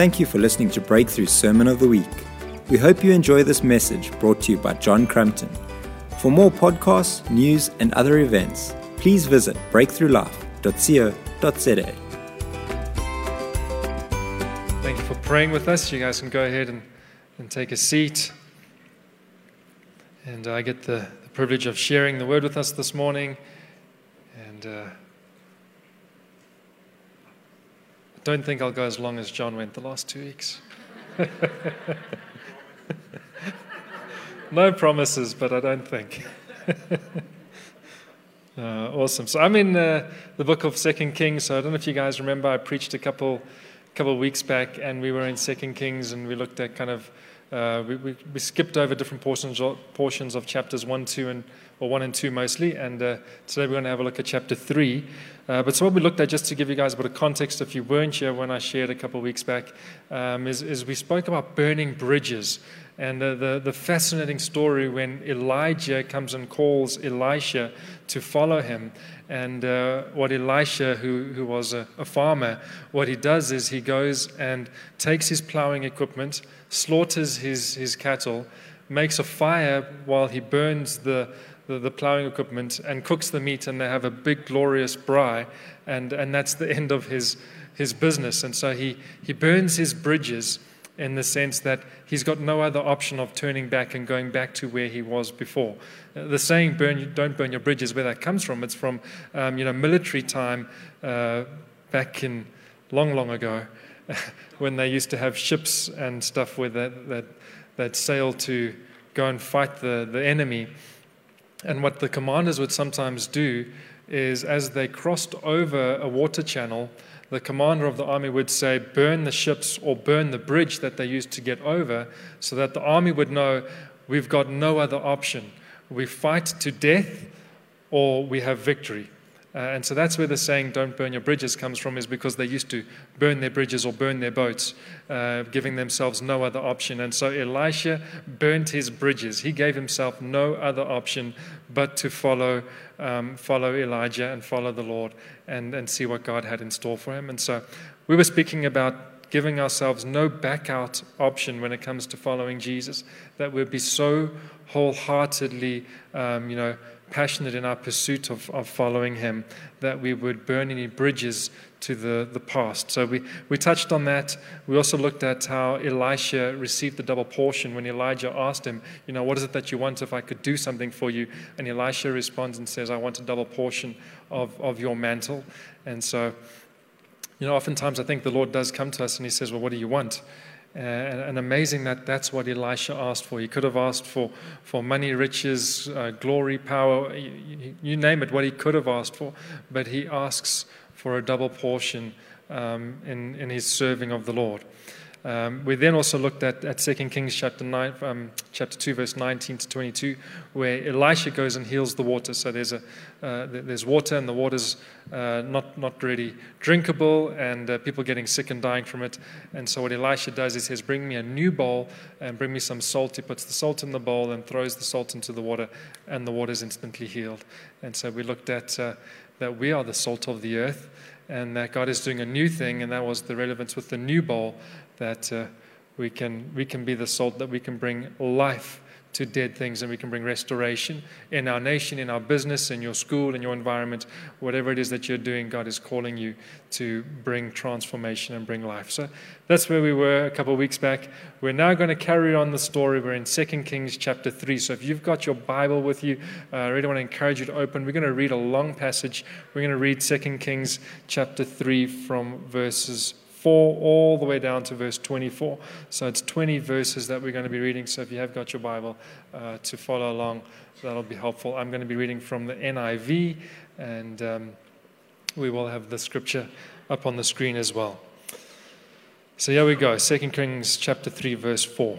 Thank you for listening to Breakthru Sermon of the Week. We hope you enjoy this message brought to you by John Crampton. For more podcasts, news, and other events, please visit breakthrulife.co.za. Thank you for praying with us. You guys can go ahead and, and take a seat. And I get the, the privilege of sharing the word with us this morning. And uh, I don't think I'll go as long as John went the last two weeks. no promises, but I don't think. uh, awesome. So I'm in uh, the book of Second Kings. So I don't know if you guys remember, I preached a couple couple weeks back, and we were in Second Kings, and we looked at kind of uh, we, we, we, skipped over different portions portions of chapters one, two, and or one and two mostly. And uh, today we're going to have a look at chapter three. Uh, but so what we looked at, just to give you guys a bit of context, if you weren't here when I shared a couple weeks back, um, is, is we spoke about burning bridges. And the, the, the, fascinating story when Elijah comes and calls Elisha to follow him. And uh, what Elisha, who, who was a, a, farmer, what he does is he goes and takes his plowing equipment, slaughters his, his cattle, makes a fire while he burns the, the, the plowing equipment, and cooks the meat, and they have a big, glorious braai. And, and that's the end of his, his business. And so he, he burns his bridges in the sense that he's got no other option of turning back and going back to where he was before. Uh, the saying, burn, don't burn your bridges, where that comes from, it's from um, you know, military time uh, back in long, long ago when they used to have ships and stuff where that, that, that sailed to go and fight the, the enemy. And what the commanders would sometimes do is as they crossed over a water channel, the commander of the army would say, burn the ships or burn the bridge that they used to get over, so that the army would know we've got no other option. We fight to death or we have victory. Uh, and so that's where the saying, don't burn your bridges, comes from, is because they used to burn their bridges or burn their boats, uh, giving themselves no other option. And so Elisha burnt his bridges. He gave himself no other option but to follow, um, follow Elijah and follow the Lord and, and see what God had in store for him. And so we were speaking about giving ourselves no back out option when it comes to following Jesus, that we'd be so wholeheartedly, um, you know, passionate in our pursuit of, of following him, that we would burn any bridges to the, the past. So we, we touched on that. We also looked at how Elisha received the double portion when Elijah asked him, You know, what is it that you want if I could do something for you? And Elisha responds and says, I want a double portion of, of your mantle. And so, you know, oftentimes I think the Lord does come to us and he says, Well, what do you want? And, and, amazing that that's what Elisha asked for. He could have asked for, for money, riches, uh, glory, power, you, you, name it, what he could have asked for. But he asks for a double portion um, in, in his serving of the Lord. Um, we then also looked at, at 2 Kings chapter, nine, um, chapter 2, verse 19 to 22, where Elisha goes and heals the water. So there's, a, uh, there's water, and the water's uh, not, not really drinkable, and uh, people getting sick and dying from it. And so what Elisha does is he says, Bring me a new bowl and bring me some salt. He puts the salt in the bowl and throws the salt into the water, and the water is instantly healed. And so we looked at uh, that we are the salt of the earth and that God is doing a new thing, and that was the relevance with the new bowl that uh, we, can, we can be the salt, that we can bring life to dead things and we can bring restoration in our nation, in our business, in your school, in your environment, whatever it is that you're doing, God is calling you to bring transformation and bring life. So that's where we were a couple of weeks back. We're now going to carry on the story. We're in 2 Kings chapter 3. So if you've got your Bible with you, uh, I really want to encourage you to open. We're going to read a long passage. We're going to read 2 Kings chapter 3 from verses 4 all the way down to verse 24. So it's 20 verses that we're going to be reading. So if you have got your Bible uh, to follow along, that'll be helpful. I'm going to be reading from the NIV, and um, we will have the scripture up on the screen as well. So here we go 2 Kings chapter 3, verse 4.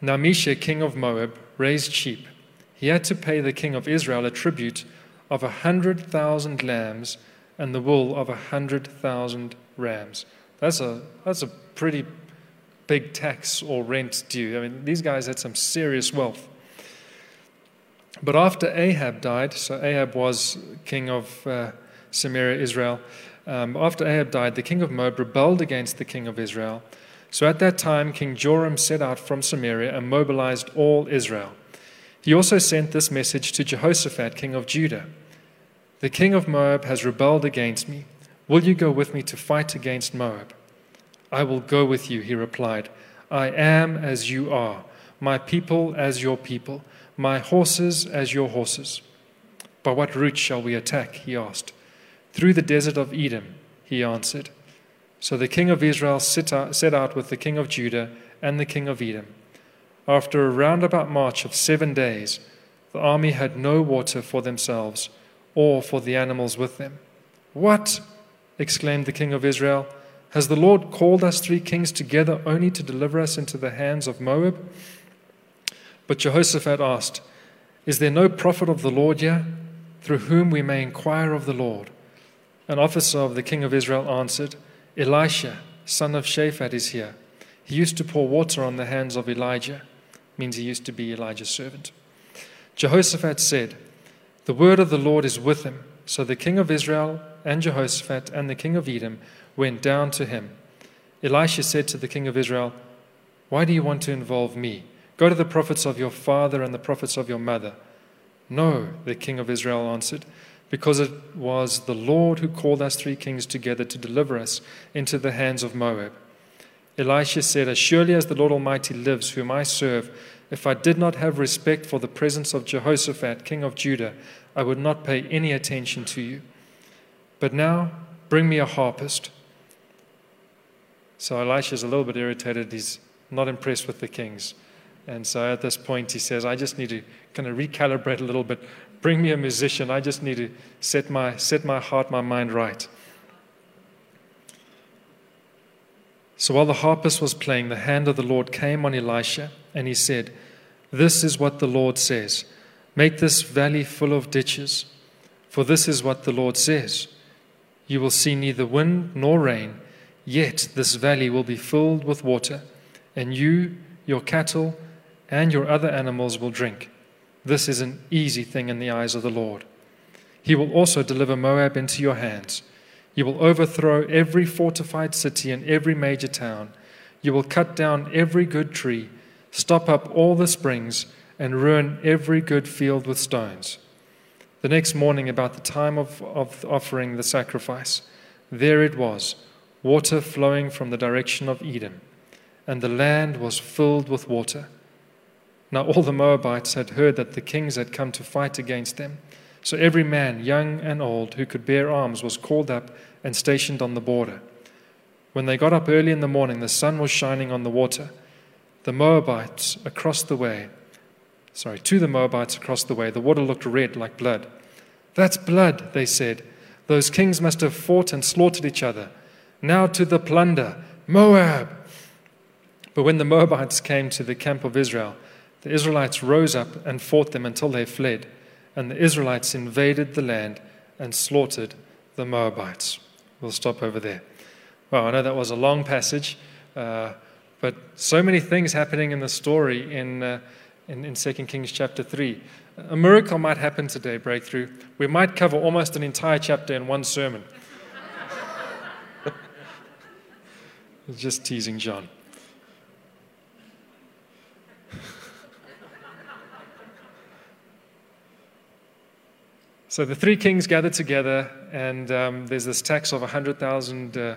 Now, Mesha, king of Moab, raised sheep. He had to pay the king of Israel a tribute of a hundred thousand lambs and the wool of a hundred thousand rams. That's a, that's a pretty big tax or rent due. I mean, these guys had some serious wealth. But after Ahab died, so Ahab was king of uh, Samaria, Israel, Um, after Ahab died, the king of Moab rebelled against the king of Israel. So at that time, King Joram set out from Samaria and mobilized all Israel. He also sent this message to Jehoshaphat, king of Judah The king of Moab has rebelled against me. Will you go with me to fight against Moab? I will go with you, he replied. I am as you are, my people as your people, my horses as your horses. By what route shall we attack? he asked. Through the desert of Edom, he answered. So the king of Israel set out with the king of Judah and the king of Edom. After a roundabout march of seven days, the army had no water for themselves or for the animals with them. What? exclaimed the king of Israel. Has the Lord called us three kings together only to deliver us into the hands of Moab? But Jehoshaphat asked, Is there no prophet of the Lord here, through whom we may inquire of the Lord? An officer of the king of Israel answered, Elisha, son of Shaphat, is here. He used to pour water on the hands of Elijah, means he used to be Elijah's servant. Jehoshaphat said, The word of the Lord is with him. So the king of Israel and Jehoshaphat and the king of Edom went down to him. Elisha said to the king of Israel, Why do you want to involve me? Go to the prophets of your father and the prophets of your mother. No, the king of Israel answered because it was the Lord who called us three kings together to deliver us into the hands of Moab. Elisha said, As surely as the Lord Almighty lives, whom I serve, if I did not have respect for the presence of Jehoshaphat, king of Judah, I would not pay any attention to you. But now, bring me a harpist. So Elisha is a little bit irritated. He's not impressed with the kings. And so at this point, he says, I just need to kind of recalibrate a little bit, Bring me a musician. I just need to set my, set my heart, my mind right. So while the harpist was playing, the hand of the Lord came on Elisha, and he said, This is what the Lord says Make this valley full of ditches, for this is what the Lord says. You will see neither wind nor rain, yet this valley will be filled with water, and you, your cattle, and your other animals will drink. This is an easy thing in the eyes of the Lord. He will also deliver Moab into your hands. You will overthrow every fortified city and every major town. You will cut down every good tree, stop up all the springs, and ruin every good field with stones. The next morning, about the time of, of offering the sacrifice, there it was, water flowing from the direction of Edom, and the land was filled with water. Now all the Moabites had heard that the kings had come to fight against them. So every man, young and old, who could bear arms was called up and stationed on the border. When they got up early in the morning, the sun was shining on the water. The Moabites across the way, sorry, to the Moabites across the way, the water looked red like blood. That's blood, they said. Those kings must have fought and slaughtered each other. Now to the plunder, Moab. But when the Moabites came to the camp of Israel, the Israelites rose up and fought them until they fled, and the Israelites invaded the land and slaughtered the Moabites. We'll stop over there. Well, I know that was a long passage, uh, but so many things happening in the story in, uh, in, in 2 Kings chapter 3. A miracle might happen today, Breakthru. We might cover almost an entire chapter in one sermon. Just teasing John. So the three kings gather together, and um, there's this tax of 100,000 uh,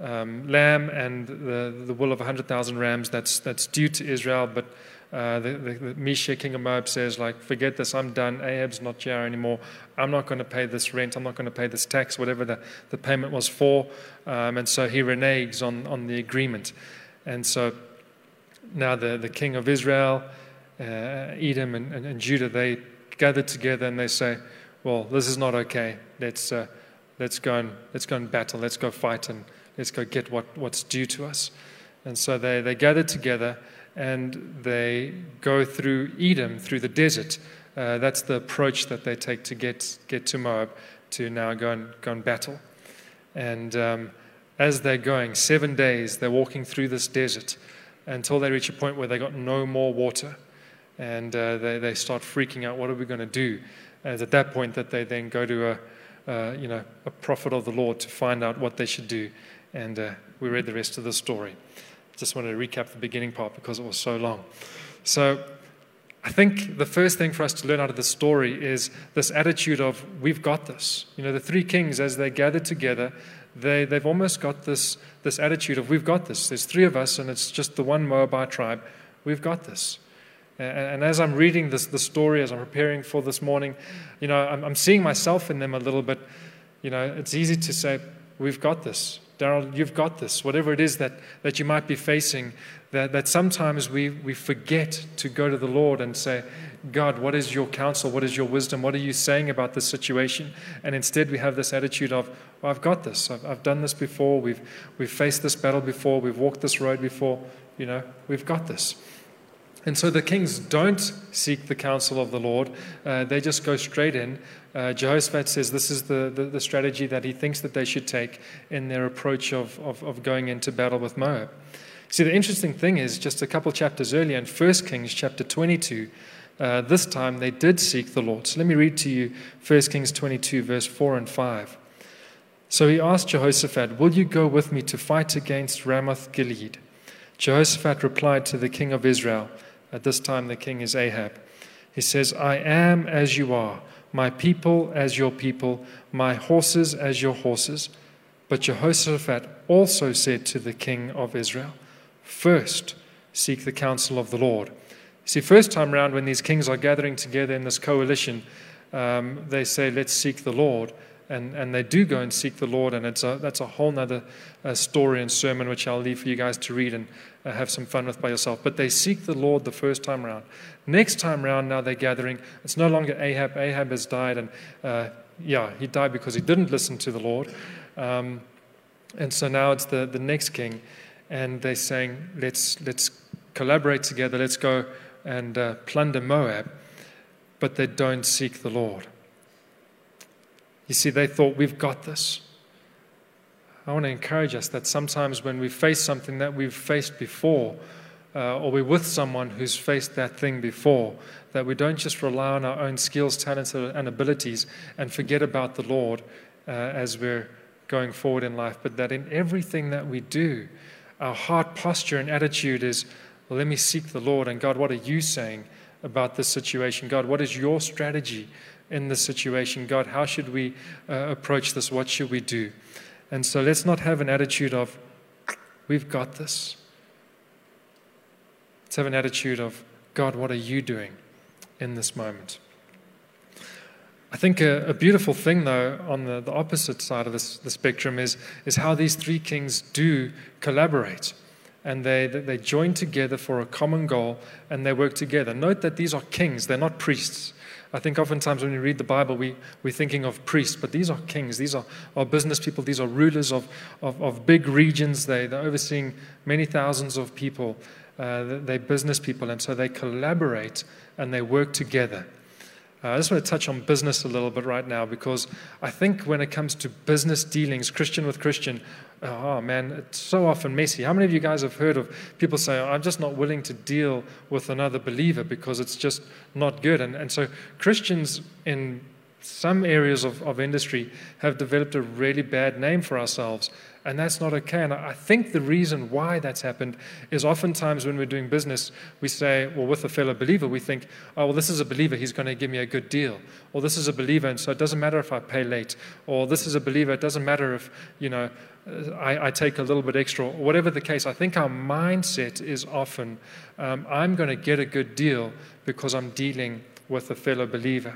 um, lamb and the, the wool of 100,000 rams that's, that's due to Israel. But uh, the, the, the Mesha, king of Moab, says, like, forget this, I'm done. Ahab's not here anymore. I'm not going to pay this rent. I'm not going to pay this tax, whatever the, the payment was for. Um, and so he reneges on, on the agreement. And so now the, the king of Israel, uh, Edom, and, and, and Judah, they gather together and they say, well, this is not okay. Let's, uh, let's, go and, let's go and battle. Let's go fight and let's go get what, what's due to us. And so they, they gather together and they go through Edom, through the desert. Uh, that's the approach that they take to get, get to Moab, to now go and, go and battle. And um, as they're going, seven days, they're walking through this desert until they reach a point where they got no more water. And uh, they, they start freaking out what are we going to do? And it's at that point that they then go to a, uh, you know, a prophet of the Lord to find out what they should do. And uh, we read the rest of the story. Just wanted to recap the beginning part because it was so long. So I think the first thing for us to learn out of the story is this attitude of we've got this. You know, the three kings, as they gathered together, they, they've almost got this, this attitude of we've got this. There's three of us, and it's just the one Moabite tribe. We've got this. And, and as I'm reading this, the story, as I'm preparing for this morning, you know, I'm, I'm seeing myself in them a little bit. You know, it's easy to say, we've got this. Daryl, you've got this. Whatever it is that, that you might be facing, that, that sometimes we, we forget to go to the Lord and say, God, what is your counsel? What is your wisdom? What are you saying about this situation? And instead, we have this attitude of, well, I've got this. I've, I've done this before. We've, we've faced this battle before. We've walked this road before. You know, we've got this. And so the kings don't seek the counsel of the Lord, uh, they just go straight in. Uh, Jehoshaphat says this is the, the, the, strategy that he thinks that they should take in their approach of, of, of going into battle with Moab. See, the interesting thing is, just a couple chapters earlier in 1 Kings chapter 22, uh, this time they did seek the Lord. So let me read to you 1 Kings 22, verse 4 and 5. So he asked Jehoshaphat, Will you go with me to fight against Ramoth Gilead? Jehoshaphat replied to the king of Israel, at this time, the king is Ahab. He says, I am as you are, my people as your people, my horses as your horses. But Jehoshaphat also said to the king of Israel, First, seek the counsel of the Lord. See, first time round, when these kings are gathering together in this coalition, um, they say, Let's seek the Lord. And, and they do go and seek the Lord, and it's a, that's a whole other uh, story and sermon which I'll leave for you guys to read and uh, have some fun with by yourself. But they seek the Lord the first time round. Next time round, now they're gathering. It's no longer Ahab. Ahab has died, and uh, yeah, he died because he didn't listen to the Lord. Um, and so now it's the, the next king, and they're saying, let's, let's collaborate together, let's go and uh, plunder Moab. But they don't seek the Lord. You see, they thought, we've got this. I want to encourage us that sometimes when we face something that we've faced before, uh, or we're with someone who's faced that thing before, that we don't just rely on our own skills, talents, and abilities and forget about the Lord uh, as we're going forward in life, but that in everything that we do, our heart posture and attitude is, well, let me seek the Lord. And God, what are you saying about this situation? God, what is your strategy in this situation? God, how should we uh, approach this? What should we do? And so let's not have an attitude of, we've got this. Let's have an attitude of, God, what are you doing in this moment? I think a, a beautiful thing, though, on the, the opposite side of this, the spectrum is, is how these three kings do collaborate. And they, they join together for a common goal and they work together. Note that these are kings, they're not priests. I think oftentimes when we read the Bible, we, we're thinking of priests, but these are kings. These are, are business people. These are rulers of, of, of big regions. They, they're overseeing many thousands of people. Uh, they're business people, and so they collaborate and they work together. Uh, I just want to touch on business a little bit right now because I think when it comes to business dealings, Christian with Christian, oh man, it's so often messy. How many of you guys have heard of people say, I'm just not willing to deal with another believer because it's just not good? And, and so Christians in some areas of, of industry have developed a really bad name for ourselves and that's not okay. And I think the reason why that's happened is oftentimes when we're doing business, we say, well, with a fellow believer, we think, oh, well, this is a believer, he's going to give me a good deal. Or this is a believer, and so it doesn't matter if I pay late. Or this is a believer, it doesn't matter if, you know, I, I take a little bit extra. Or whatever the case, I think our mindset is often, um, I'm going to get a good deal because I'm dealing with a fellow believer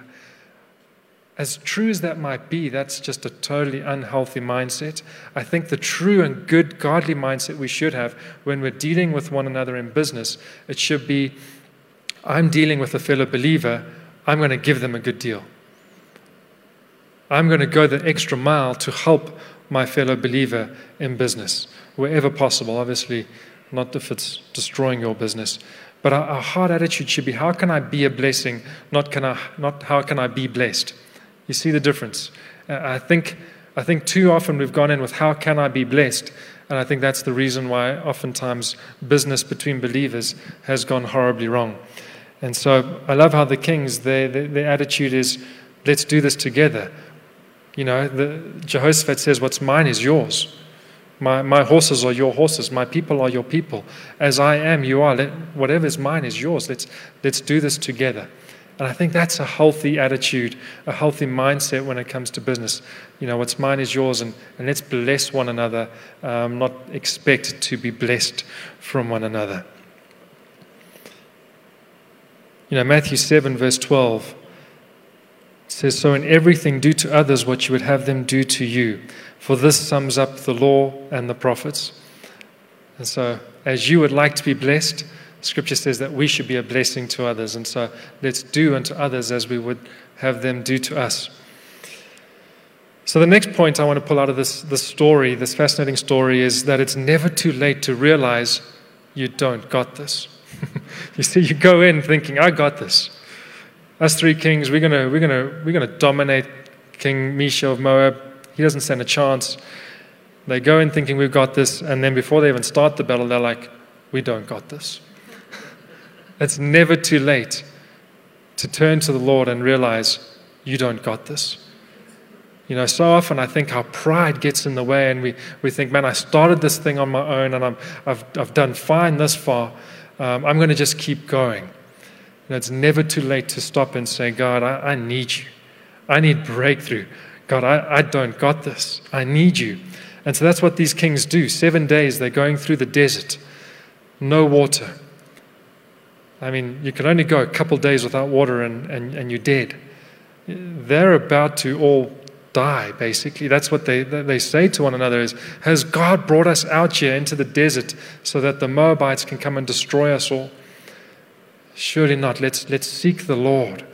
as true as that might be, that's just a totally unhealthy mindset. I think the true and good, godly mindset we should have when we're dealing with one another in business, it should be I'm dealing with a fellow believer, I'm going to give them a good deal. I'm going to go the extra mile to help my fellow believer in business, wherever possible. Obviously, not if it's destroying your business. But our, our heart attitude should be how can I be a blessing, not, can I, not how can I be blessed. You see the difference. Uh, I think, I think too often we've gone in with how can I be blessed? And I think that's the reason why oftentimes business between believers has gone horribly wrong. And so I love how the kings, their, their, their attitude is let's do this together. You know, the, Jehoshaphat says, What's mine is yours. My, my horses are your horses. My people are your people. As I am, you are. Let, whatever is mine is yours. Let's, let's do this together. And I think that's a healthy attitude, a healthy mindset when it comes to business. You know, what's mine is yours, and, and let's bless one another, um, not expect to be blessed from one another. You know, Matthew 7, verse 12 says, So in everything do to others what you would have them do to you, for this sums up the law and the prophets. And so, as you would like to be blessed, Scripture says that we should be a blessing to others. And so, let's do unto others as we would have them do to us. So, the next point I want to pull out of this, this story, this fascinating story, is that it's never too late to realize you don't got this. you see, you go in thinking, I got this. Us three kings, we're gonna, we're gonna, we're gonna dominate King Mesha of Moab. He doesn't stand a chance. They go in thinking we've got this, and then before they even start the battle, they're like, we don't got this. It's never too late to turn to the Lord and realize you don't got this. You know, so often I think our pride gets in the way, and we, we think, man, I started this thing on my own, and I'm, I've, I've done fine this far. Um, I'm going to just keep going. You know, it's never too late to stop and say, God, I, I need you. I need breakthrough. God, I, I don't got this. I need you. And so that's what these kings do. Seven days they're going through the desert, no water. I mean, you can only go a couple days without water and, and, and you're dead. They're about to all die, basically. That's what they, they say to one another is, has God brought us out here into the desert so that the Moabites can come and destroy us all? Surely not. Let's, let's seek the Lord.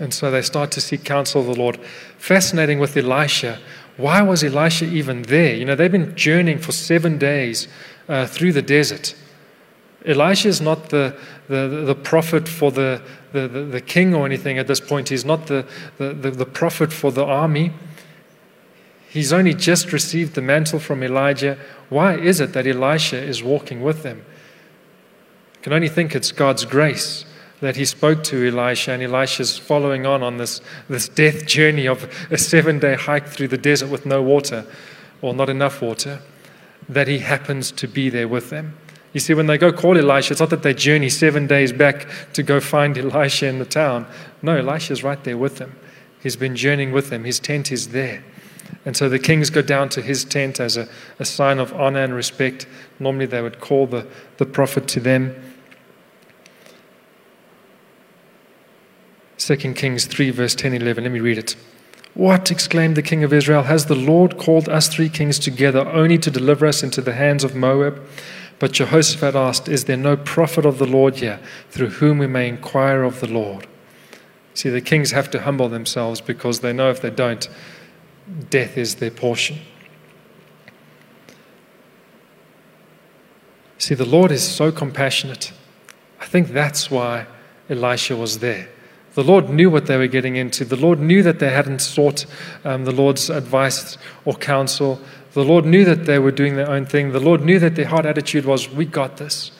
And so they start to seek counsel of the Lord. Fascinating with Elisha. Why was Elisha even there? You know, they've been journeying for seven days uh, through the desert. Elisha is not the, the, the prophet for the, the, the, king or anything at this point. He's not the, the, the, the prophet for the army. He's only just received the mantle from Elijah. Why is it that Elisha is walking with them? I can only think it's God's grace that he spoke to Elisha, and Elisha's following on on this, this death journey of a seven day hike through the desert with no water, or not enough water, that he happens to be there with them. You see, when they go call Elisha, it's not that they journey seven days back to go find Elisha in the town. No, Elisha's right there with them. He's been journeying with them, his tent is there. And so the kings go down to his tent as a, a sign of honor and respect. Normally they would call the, the prophet to them. 2 Kings 3, verse 10 11. Let me read it. What, exclaimed the king of Israel, has the Lord called us three kings together only to deliver us into the hands of Moab? But Jehoshaphat asked, Is there no prophet of the Lord here through whom we may inquire of the Lord? See, the kings have to humble themselves because they know if they don't, death is their portion. See, the Lord is so compassionate. I think that's why Elisha was there. The Lord knew what they were getting into. The Lord knew that they hadn't sought um, the Lord's advice or counsel. The Lord knew that they were doing their own thing. The Lord knew that their heart attitude was, We got this.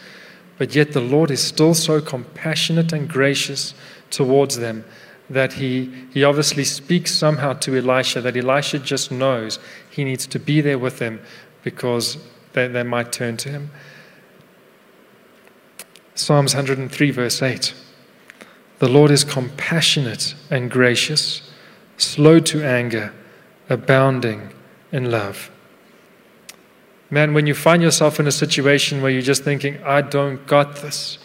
But yet the Lord is still so compassionate and gracious towards them that he, he obviously speaks somehow to Elisha, that Elisha just knows he needs to be there with them because they, they might turn to him. Psalms 103, verse 8. The Lord is compassionate and gracious, slow to anger, abounding in love. Man, when you find yourself in a situation where you're just thinking, I don't got this,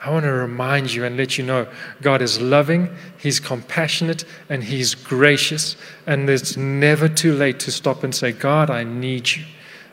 I want to remind you and let you know God is loving, He's compassionate, and He's gracious. And it's never too late to stop and say, God, I need you.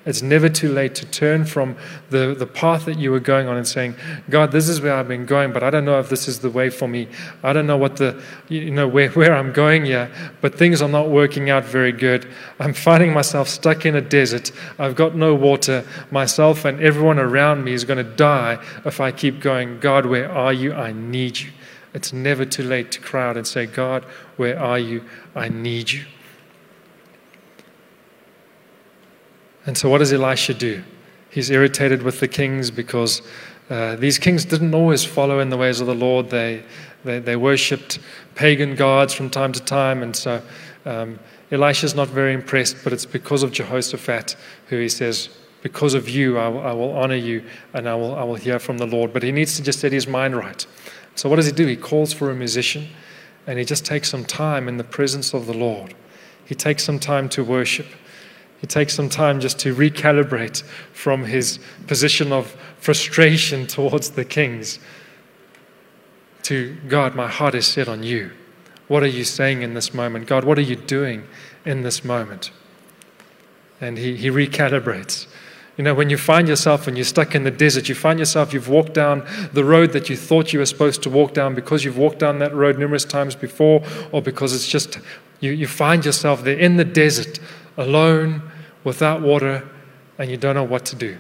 It's never too late to turn from the, the path that you were going on and saying, God, this is where I've been going, but I don't know if this is the way for me. I don't know what the, you know, where, where I'm going here, but things are not working out very good. I'm finding myself stuck in a desert. I've got no water. Myself and everyone around me is going to die if I keep going. God, where are you? I need you. It's never too late to cry out and say, God, where are you? I need you. And so, what does Elisha do? He's irritated with the kings because uh, these kings didn't always follow in the ways of the Lord. They, they, they worshipped pagan gods from time to time. And so Um, Elisha's not very impressed, but it's because of Jehoshaphat who he says, Because of you, I will, I will honor you and I will, I will hear from the Lord. But he needs to just set his mind right. So, what does he do? He calls for a musician and he just takes some time in the presence of the Lord. He takes some time to worship. He takes some time just to recalibrate from his position of frustration towards the kings to God, my heart is set on you. What are you saying in this moment? God, what are you doing in this moment? And he, he recalibrates. You know, when you find yourself and you're stuck in the desert, you find yourself, you've walked down the road that you thought you were supposed to walk down because you've walked down that road numerous times before, or because it's just, you, you find yourself there in the desert, alone, without water, and you don't know what to do.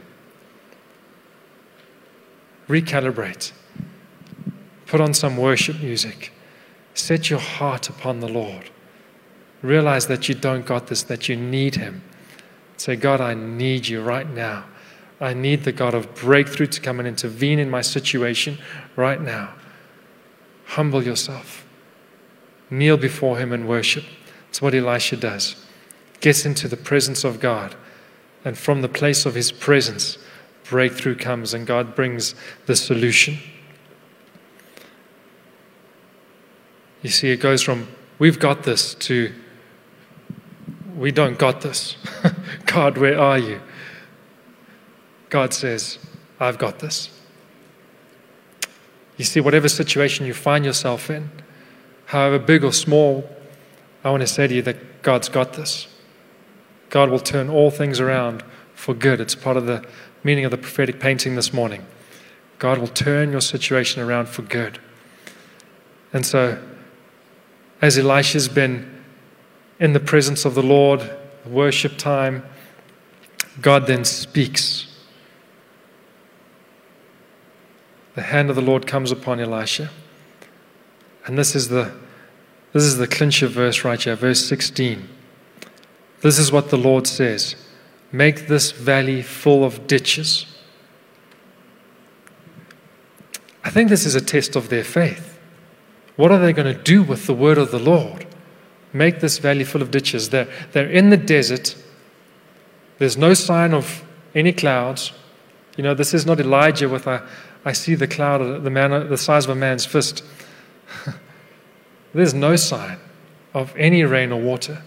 Recalibrate. Put on some worship music. Set your heart upon the Lord. Realize that you don't got this, that you need Him. Say, God, I need you right now. I need the God of breakthrough to come and intervene in my situation right now. Humble yourself. Kneel before Him and worship. That's what Elisha does. Gets into the presence of God. And from the place of His presence, breakthrough comes and God brings the solution. You see, it goes from we've got this to we don't got this. God, where are you? God says, I've got this. You see, whatever situation you find yourself in, however big or small, I want to say to you that God's got this. God will turn all things around for good. It's part of the meaning of the prophetic painting this morning. God will turn your situation around for good. And so, as Elisha's been in the presence of the Lord, worship time, God then speaks. The hand of the Lord comes upon Elisha. And this is the this is the clincher verse right here, verse 16. This is what the Lord says Make this valley full of ditches. I think this is a test of their faith. What are they going to do with the word of the Lord? Make this valley full of ditches. They're, they're in the desert. There's no sign of any clouds. You know, this is not Elijah with a, I see the cloud, the, man, the size of a man's fist. There's no sign of any rain or water.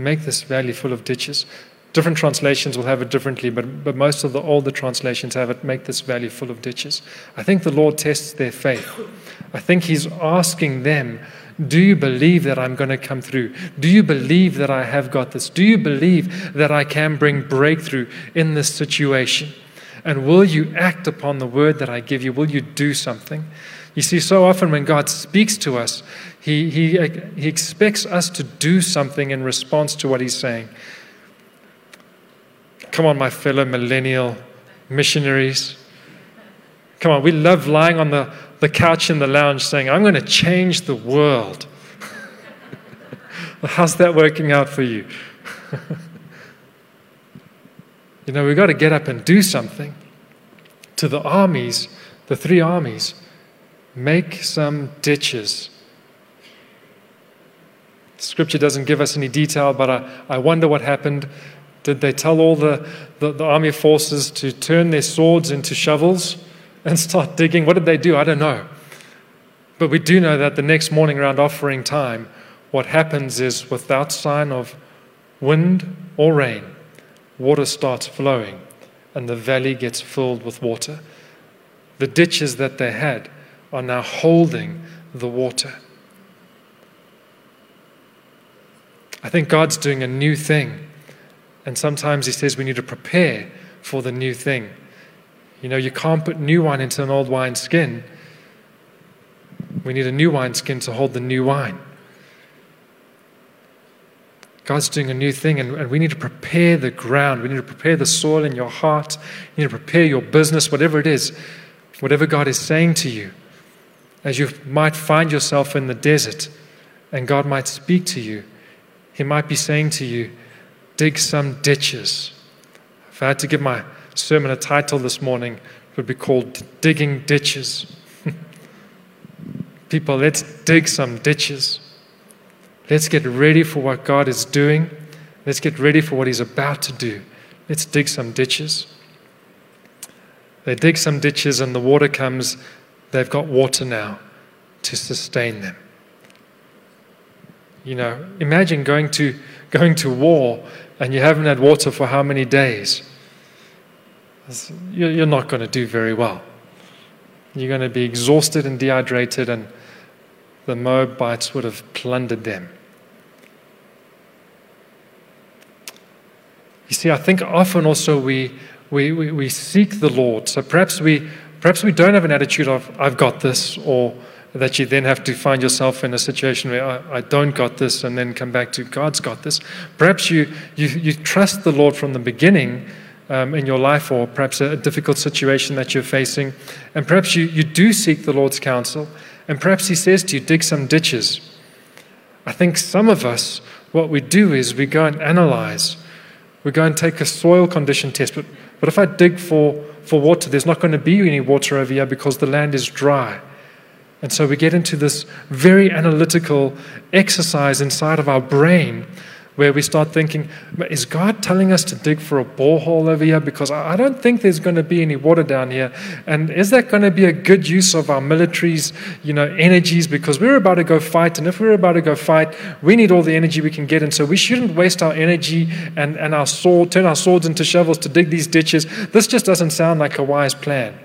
Make this valley full of ditches. Different translations will have it differently, but, but most of the older translations have it make this valley full of ditches. I think the Lord tests their faith. I think He's asking them, Do you believe that I'm going to come through? Do you believe that I have got this? Do you believe that I can bring breakthrough in this situation? And will you act upon the word that I give you? Will you do something? You see, so often when God speaks to us, he, he, he expects us to do something in response to what He's saying. Come on, my fellow millennial missionaries. Come on, we love lying on the, the couch in the lounge saying, I'm going to change the world. How's that working out for you? you know, we've got to get up and do something. To the armies, the three armies, make some ditches. Scripture doesn't give us any detail, but I, I wonder what happened. Did they tell all the, the, the army forces to turn their swords into shovels and start digging? What did they do? I don't know. But we do know that the next morning around offering time, what happens is without sign of wind or rain, water starts flowing and the valley gets filled with water. The ditches that they had are now holding the water. I think God's doing a new thing. And sometimes He says we need to prepare for the new thing. You know, you can't put new wine into an old wine skin. We need a new wine skin to hold the new wine. God's doing a new thing, and, and, we need to prepare the ground. We need to prepare the soil in your heart. You need to prepare your business, whatever it is, whatever God is saying to you as you might find yourself in the desert and God might speak to you, He might be saying to you, dig some ditches. If I had to give my sermon a title this morning, it would be called Digging Ditches. People, let's dig some ditches. Let's get ready for what God is doing. Let's get ready for what He's about to do. Let's dig some ditches. They dig some ditches, and the water comes. They've got water now to sustain them. You know, imagine going to, going to war and you haven't had water for how many days? You're not going to do very well. You're going to be exhausted and dehydrated, and the Moabites would have plundered them. You see, I think often also we, we, we, we seek the Lord. So perhaps we, perhaps we don't have an attitude of, I've got this, or that you then have to find yourself in a situation where I, I, don't got this and then come back to God's got this. Perhaps you, you, you trust the Lord from the beginning um, in your life, or perhaps a, a, difficult situation that you're facing, and perhaps you, you do seek the Lord's counsel, and perhaps He says to you, dig some ditches. I think some of us, what we do is we go and analyze. We go and take a soil condition test. But, but if I dig for, for water, there's not going to be any water over here because the land is dry. And so we get into this very analytical exercise inside of our brain where we start thinking, is God telling us to dig for a borehole over here? Because I don't think there's going to be any water down here. And is that going to be a good use of our military's, you know, energies? Because we're about to go fight, and if we're about to go fight, we need all the energy we can get. And so we shouldn't waste our energy and, and our sword, turn our swords into shovels to dig these ditches. This just doesn't sound like a wise plan.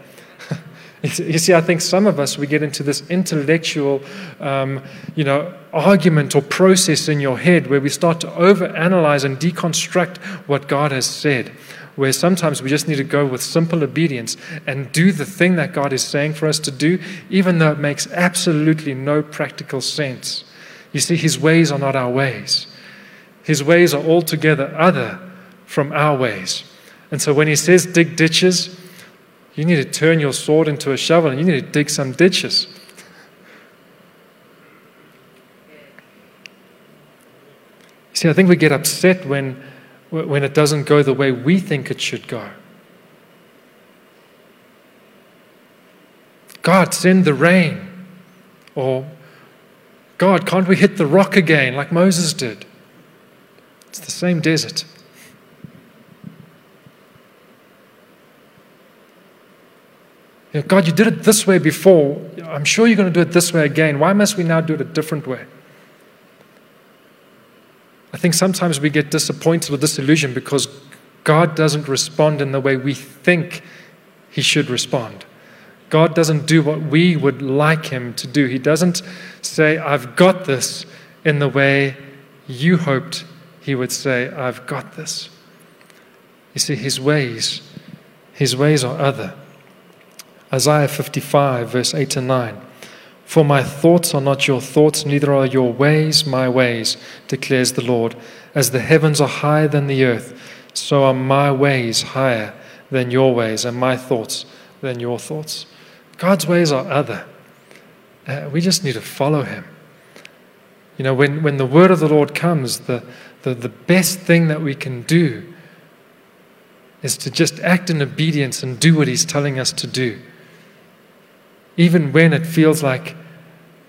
You see, I think some of us, we get into this intellectual, um, you know, argument or process in your head where we start to overanalyze and deconstruct what God has said. Where sometimes we just need to go with simple obedience and do the thing that God is saying for us to do, even though it makes absolutely no practical sense. You see, His ways are not our ways, His ways are altogether other from our ways. And so when He says dig ditches, you need to turn your sword into a shovel and you need to dig some ditches. See, I think we get upset when, when it doesn't go the way we think it should go. God, send the rain. Or, God, can't we hit the rock again like Moses did? It's the same desert. You know, God, you did it this way before. I'm sure you're going to do it this way again. Why must we now do it a different way? I think sometimes we get disappointed or disillusioned because God doesn't respond in the way we think He should respond. God doesn't do what we would like Him to do. He doesn't say, I've got this, in the way you hoped He would say, I've got this. You see, His ways, His ways are other. Isaiah 55, verse 8 and 9. For my thoughts are not your thoughts, neither are your ways my ways, declares the Lord. As the heavens are higher than the earth, so are my ways higher than your ways, and my thoughts than your thoughts. God's ways are other. Uh, we just need to follow him. You know, when, when the word of the Lord comes, the, the, the best thing that we can do is to just act in obedience and do what he's telling us to do. Even when it feels like,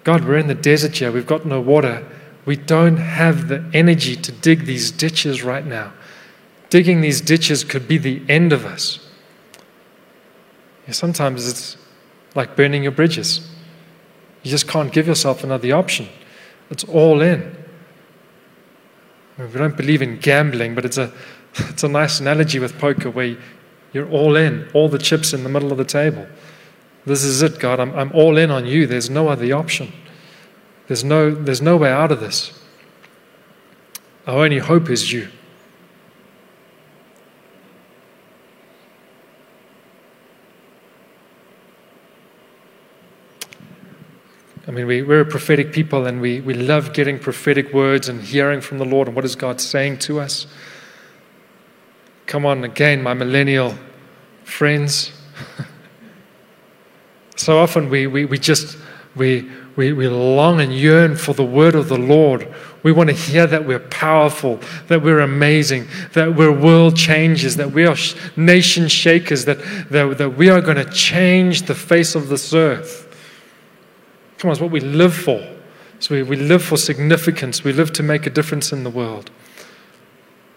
God, we're in the desert here, we've got no water, we don't have the energy to dig these ditches right now. Digging these ditches could be the end of us. Sometimes it's like burning your bridges. You just can't give yourself another option. It's all in. We don't believe in gambling, but it's a, it's a nice analogy with poker where you're all in, all the chips in the middle of the table. This is it, God. I'm, I'm all in on you. There's no other option. There's no, there's no way out of this. Our only hope is you. I mean, we, we're a prophetic people and we, we love getting prophetic words and hearing from the Lord and what is God saying to us. Come on, again, my millennial friends. So often we, we, we just we, we, we long and yearn for the word of the Lord. We want to hear that we're powerful, that we're amazing, that we're world changers, that we are nation shakers, that, that, that we are going to change the face of this earth. Come on, it's what we live for. So we, we live for significance, we live to make a difference in the world.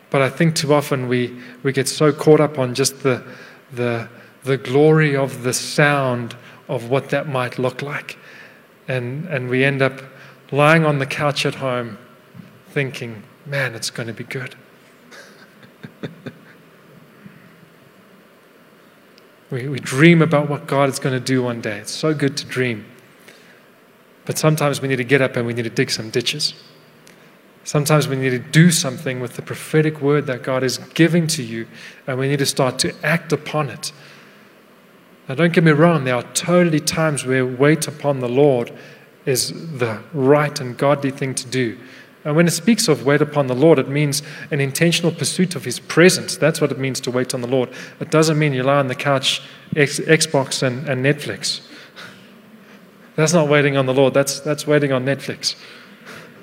But I think too often we, we get so caught up on just the, the, the glory of the sound of what that might look like. And, and we end up lying on the couch at home thinking, man, it's going to be good. we, we dream about what God is going to do one day. It's so good to dream. But sometimes we need to get up and we need to dig some ditches. Sometimes we need to do something with the prophetic word that God is giving to you, and we need to start to act upon it. Now, don't get me wrong, there are totally times where wait upon the Lord is the right and godly thing to do. And when it speaks of wait upon the Lord, it means an intentional pursuit of His presence. That's what it means to wait on the Lord. It doesn't mean you lie on the couch, X, Xbox, and, and Netflix. That's not waiting on the Lord, that's, that's waiting on Netflix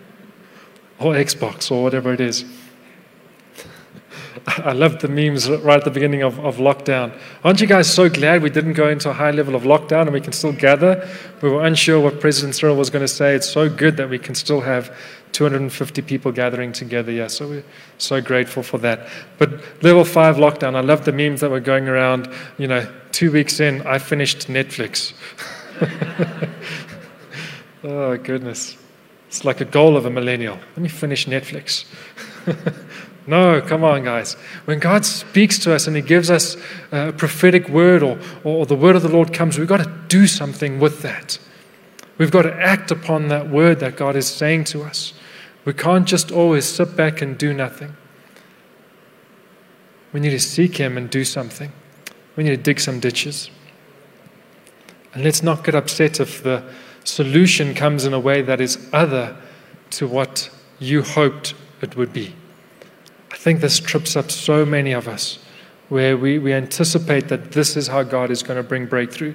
or Xbox or whatever it is. I loved the memes right at the beginning of, of lockdown. Aren't you guys so glad we didn't go into a high level of lockdown and we can still gather? We were unsure what President Cyril was going to say. It's so good that we can still have 250 people gathering together. Yeah, so we're so grateful for that. But level five lockdown, I love the memes that were going around. You know, two weeks in, I finished Netflix. oh, goodness. It's like a goal of a millennial. Let me finish Netflix. No, come on, guys. When God speaks to us and He gives us uh, a prophetic word or, or the word of the Lord comes, we've got to do something with that. We've got to act upon that word that God is saying to us. We can't just always sit back and do nothing. We need to seek Him and do something. We need to dig some ditches. And let's not get upset if the solution comes in a way that is other to what you hoped it would be. I think this trips up so many of us where we, we anticipate that this is how God is going to bring breakthrough,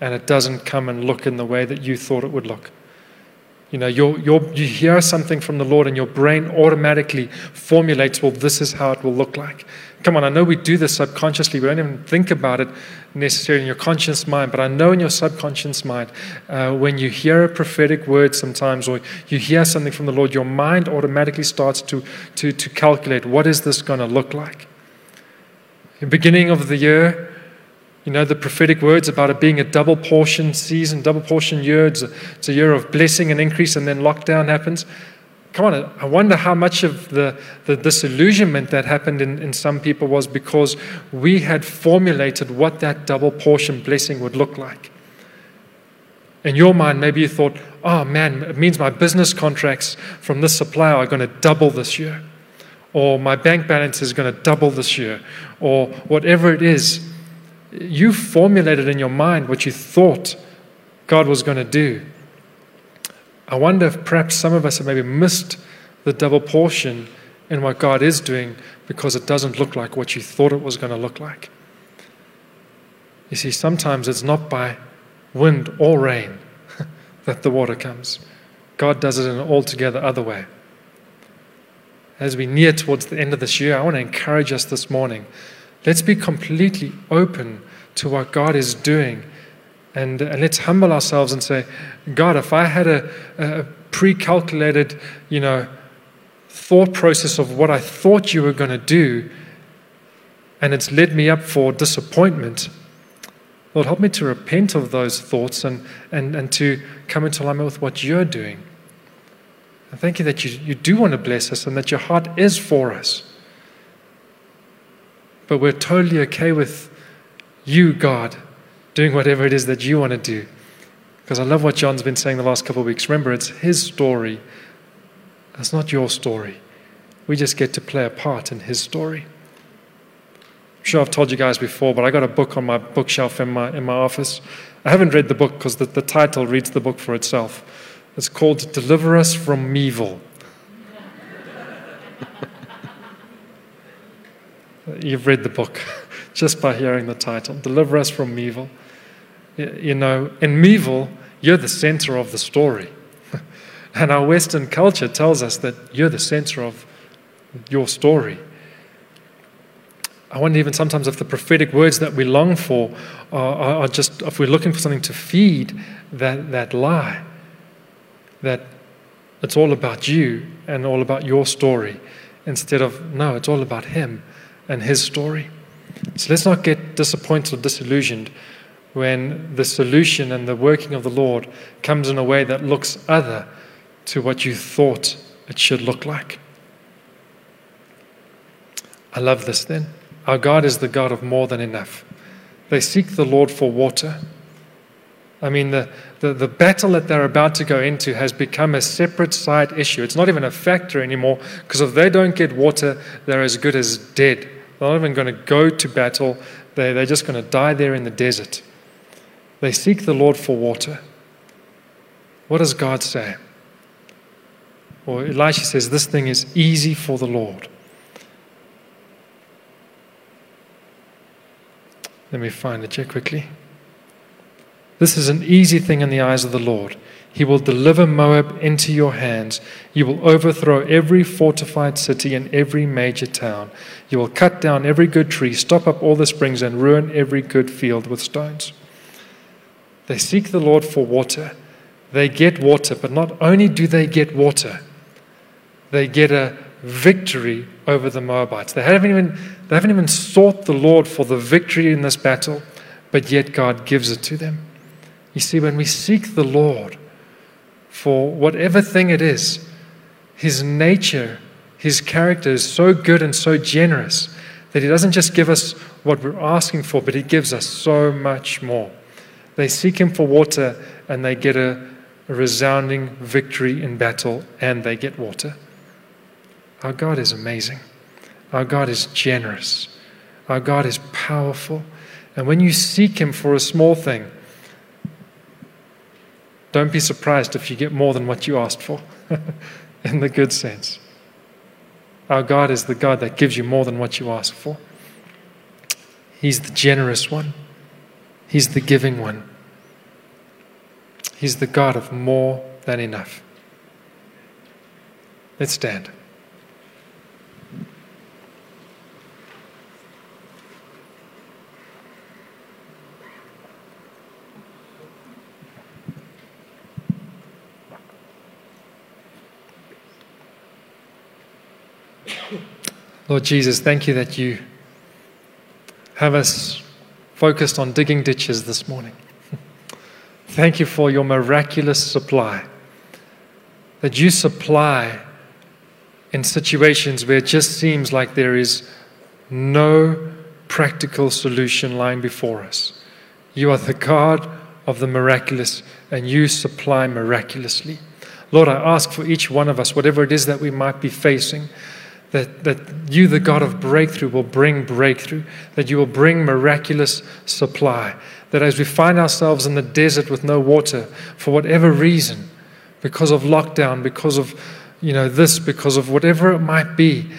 and it doesn't come and look in the way that you thought it would look. You know, you you hear something from the Lord, and your brain automatically formulates, well, this is how it will look like. Come on, I know we do this subconsciously. We don't even think about it necessarily in your conscious mind, but I know in your subconscious mind, uh, when you hear a prophetic word sometimes or you hear something from the Lord, your mind automatically starts to, to, to calculate what is this going to look like? In beginning of the year, you know, the prophetic words about it being a double portion season, double portion year. It's a, it's a year of blessing and increase, and then lockdown happens come on, I wonder how much of the, the disillusionment that happened in, in some people was because we had formulated what that double portion blessing would look like. In your mind, maybe you thought, oh man, it means my business contracts from this supplier are going to double this year, or my bank balance is going to double this year, or whatever it is. You formulated in your mind what you thought God was going to do. I wonder if perhaps some of us have maybe missed the double portion in what God is doing because it doesn't look like what you thought it was going to look like. You see, sometimes it's not by wind or rain that the water comes. God does it in an altogether other way. As we near towards the end of this year, I want to encourage us this morning. Let's be completely open to what God is doing and, and let's humble ourselves and say, God, if I had a, a pre calculated, you know, thought process of what I thought you were going to do, and it's led me up for disappointment, Lord, help me to repent of those thoughts and, and, and to come into alignment with what you're doing. And thank you that you, you do want to bless us and that your heart is for us. But we're totally okay with you, God, doing whatever it is that you want to do. Because I love what John's been saying the last couple of weeks. Remember, it's his story, it's not your story. We just get to play a part in his story. I'm sure I've told you guys before, but I got a book on my bookshelf in my, in my office. I haven't read the book because the, the title reads the book for itself. It's called Deliver Us from Evil. You've read the book just by hearing the title Deliver Us from Evil. You know, in Meeville, you're the center of the story. and our Western culture tells us that you're the center of your story. I wonder even sometimes if the prophetic words that we long for are, are, are just, if we're looking for something to feed that, that lie, that it's all about you and all about your story instead of, no, it's all about Him and His story. So let's not get disappointed or disillusioned when the solution and the working of the Lord comes in a way that looks other to what you thought it should look like. I love this then. Our God is the God of more than enough. They seek the Lord for water. I mean, the, the, the, battle that they're about to go into has become a separate side issue. It's not even a factor anymore because if they don't get water, they're as good as dead. They're not even going to go to battle, they, they're just going to die there in the desert. They seek the Lord for water. What does God say? Well, Elisha says, This thing is easy for the Lord. Let me find it here quickly. This is an easy thing in the eyes of the Lord. He will deliver Moab into your hands. You will overthrow every fortified city and every major town. You will cut down every good tree, stop up all the springs, and ruin every good field with stones. They seek the Lord for water. They get water, but not only do they get water, they get a victory over the Moabites. They haven't even, they haven't even sought the Lord for the victory in this battle, but yet God gives it to them. You see, when we seek the Lord for whatever thing it is, His nature, His character is so good and so generous that He doesn't just give us what we're asking for, but He gives us so much more. They seek Him for water and they get a, a resounding victory in battle and they get water. Our God is amazing. Our God is generous. Our God is powerful. And when you seek Him for a small thing, don't be surprised if you get more than what you asked for, in the good sense. Our God is the God that gives you more than what you ask for. He's the generous one, He's the giving one. He's the God of more than enough. Let's stand. Lord Jesus, thank you that you have us focused on digging ditches this morning. Thank you for your miraculous supply. That you supply in situations where it just seems like there is no practical solution lying before us. You are the God of the miraculous, and you supply miraculously. Lord, I ask for each one of us, whatever it is that we might be facing, that, that you, the God of breakthrough, will bring breakthrough, that you will bring miraculous supply. That as we find ourselves in the desert with no water, for whatever reason, because of lockdown, because of you know this, because of whatever it might be,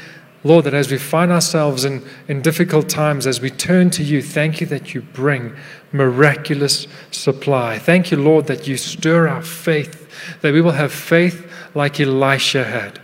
Lord, that as we find ourselves in, in difficult times, as we turn to you, thank you that you bring miraculous supply. Thank you, Lord, that you stir our faith, that we will have faith like Elisha had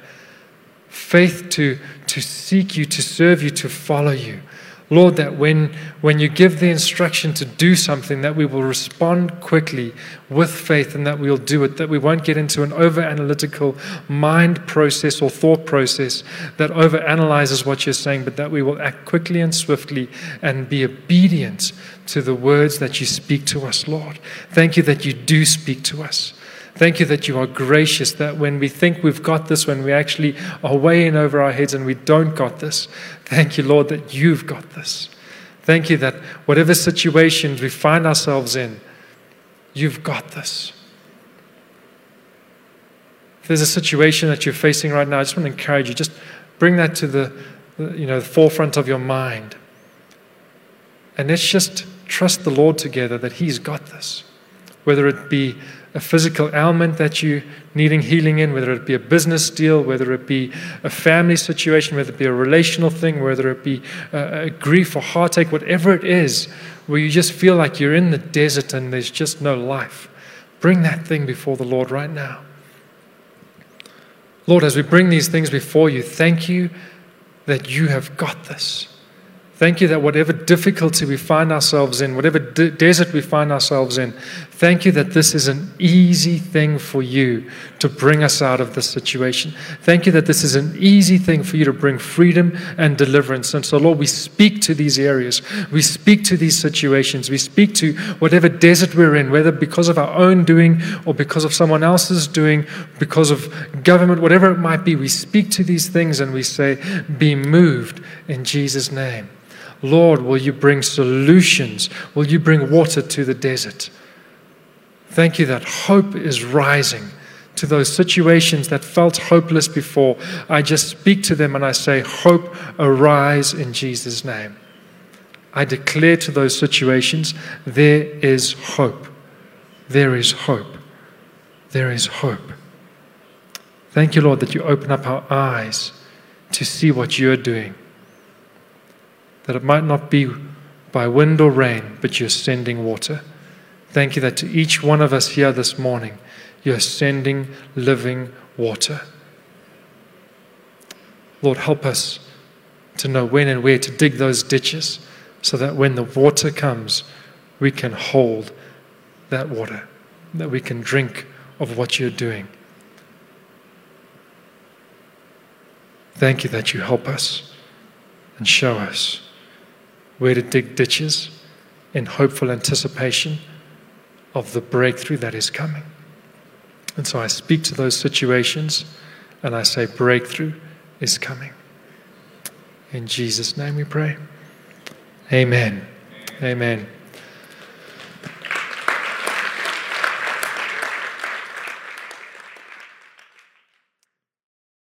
faith to, to seek you, to serve you, to follow you. Lord, that when, when you give the instruction to do something, that we will respond quickly with faith and that we'll do it, that we won't get into an over analytical mind process or thought process that over analyzes what you're saying, but that we will act quickly and swiftly and be obedient to the words that you speak to us, Lord. Thank you that you do speak to us. Thank you that you are gracious, that when we think we've got this, when we actually are way in over our heads and we don't got this, thank you, Lord, that you've got this. Thank you that whatever situations we find ourselves in, you've got this. If there's a situation that you're facing right now, I just want to encourage you, just bring that to the, you know, the forefront of your mind. And let's just trust the Lord together that He's got this. Whether it be a physical ailment that you're needing healing in, whether it be a business deal, whether it be a family situation, whether it be a relational thing, whether it be a, a grief or heartache, whatever it is, where you just feel like you're in the desert and there's just no life. Bring that thing before the Lord right now. Lord, as we bring these things before you, thank you that you have got this. Thank you that whatever difficulty we find ourselves in, whatever de- desert we find ourselves in, thank you that this is an easy thing for you to bring us out of this situation. Thank you that this is an easy thing for you to bring freedom and deliverance. And so, Lord, we speak to these areas. We speak to these situations. We speak to whatever desert we're in, whether because of our own doing or because of someone else's doing, because of government, whatever it might be. We speak to these things and we say, Be moved in Jesus' name. Lord, will you bring solutions? Will you bring water to the desert? Thank you that hope is rising to those situations that felt hopeless before. I just speak to them and I say, Hope arise in Jesus' name. I declare to those situations, there is hope. There is hope. There is hope. Thank you, Lord, that you open up our eyes to see what you're doing that it might not be by wind or rain, but you're sending water. Thank you that to each one of us here this morning, you're sending living water. Lord, help us to know when and where to dig those ditches so that when the water comes, we can hold that water, that we can drink of what you're doing. Thank you that you help us and show us where to dig ditches in hopeful anticipation of the breakthrough that is coming. And so I speak to those situations and I say, breakthrough is coming. In Jesus' name we pray. Amen. Amen.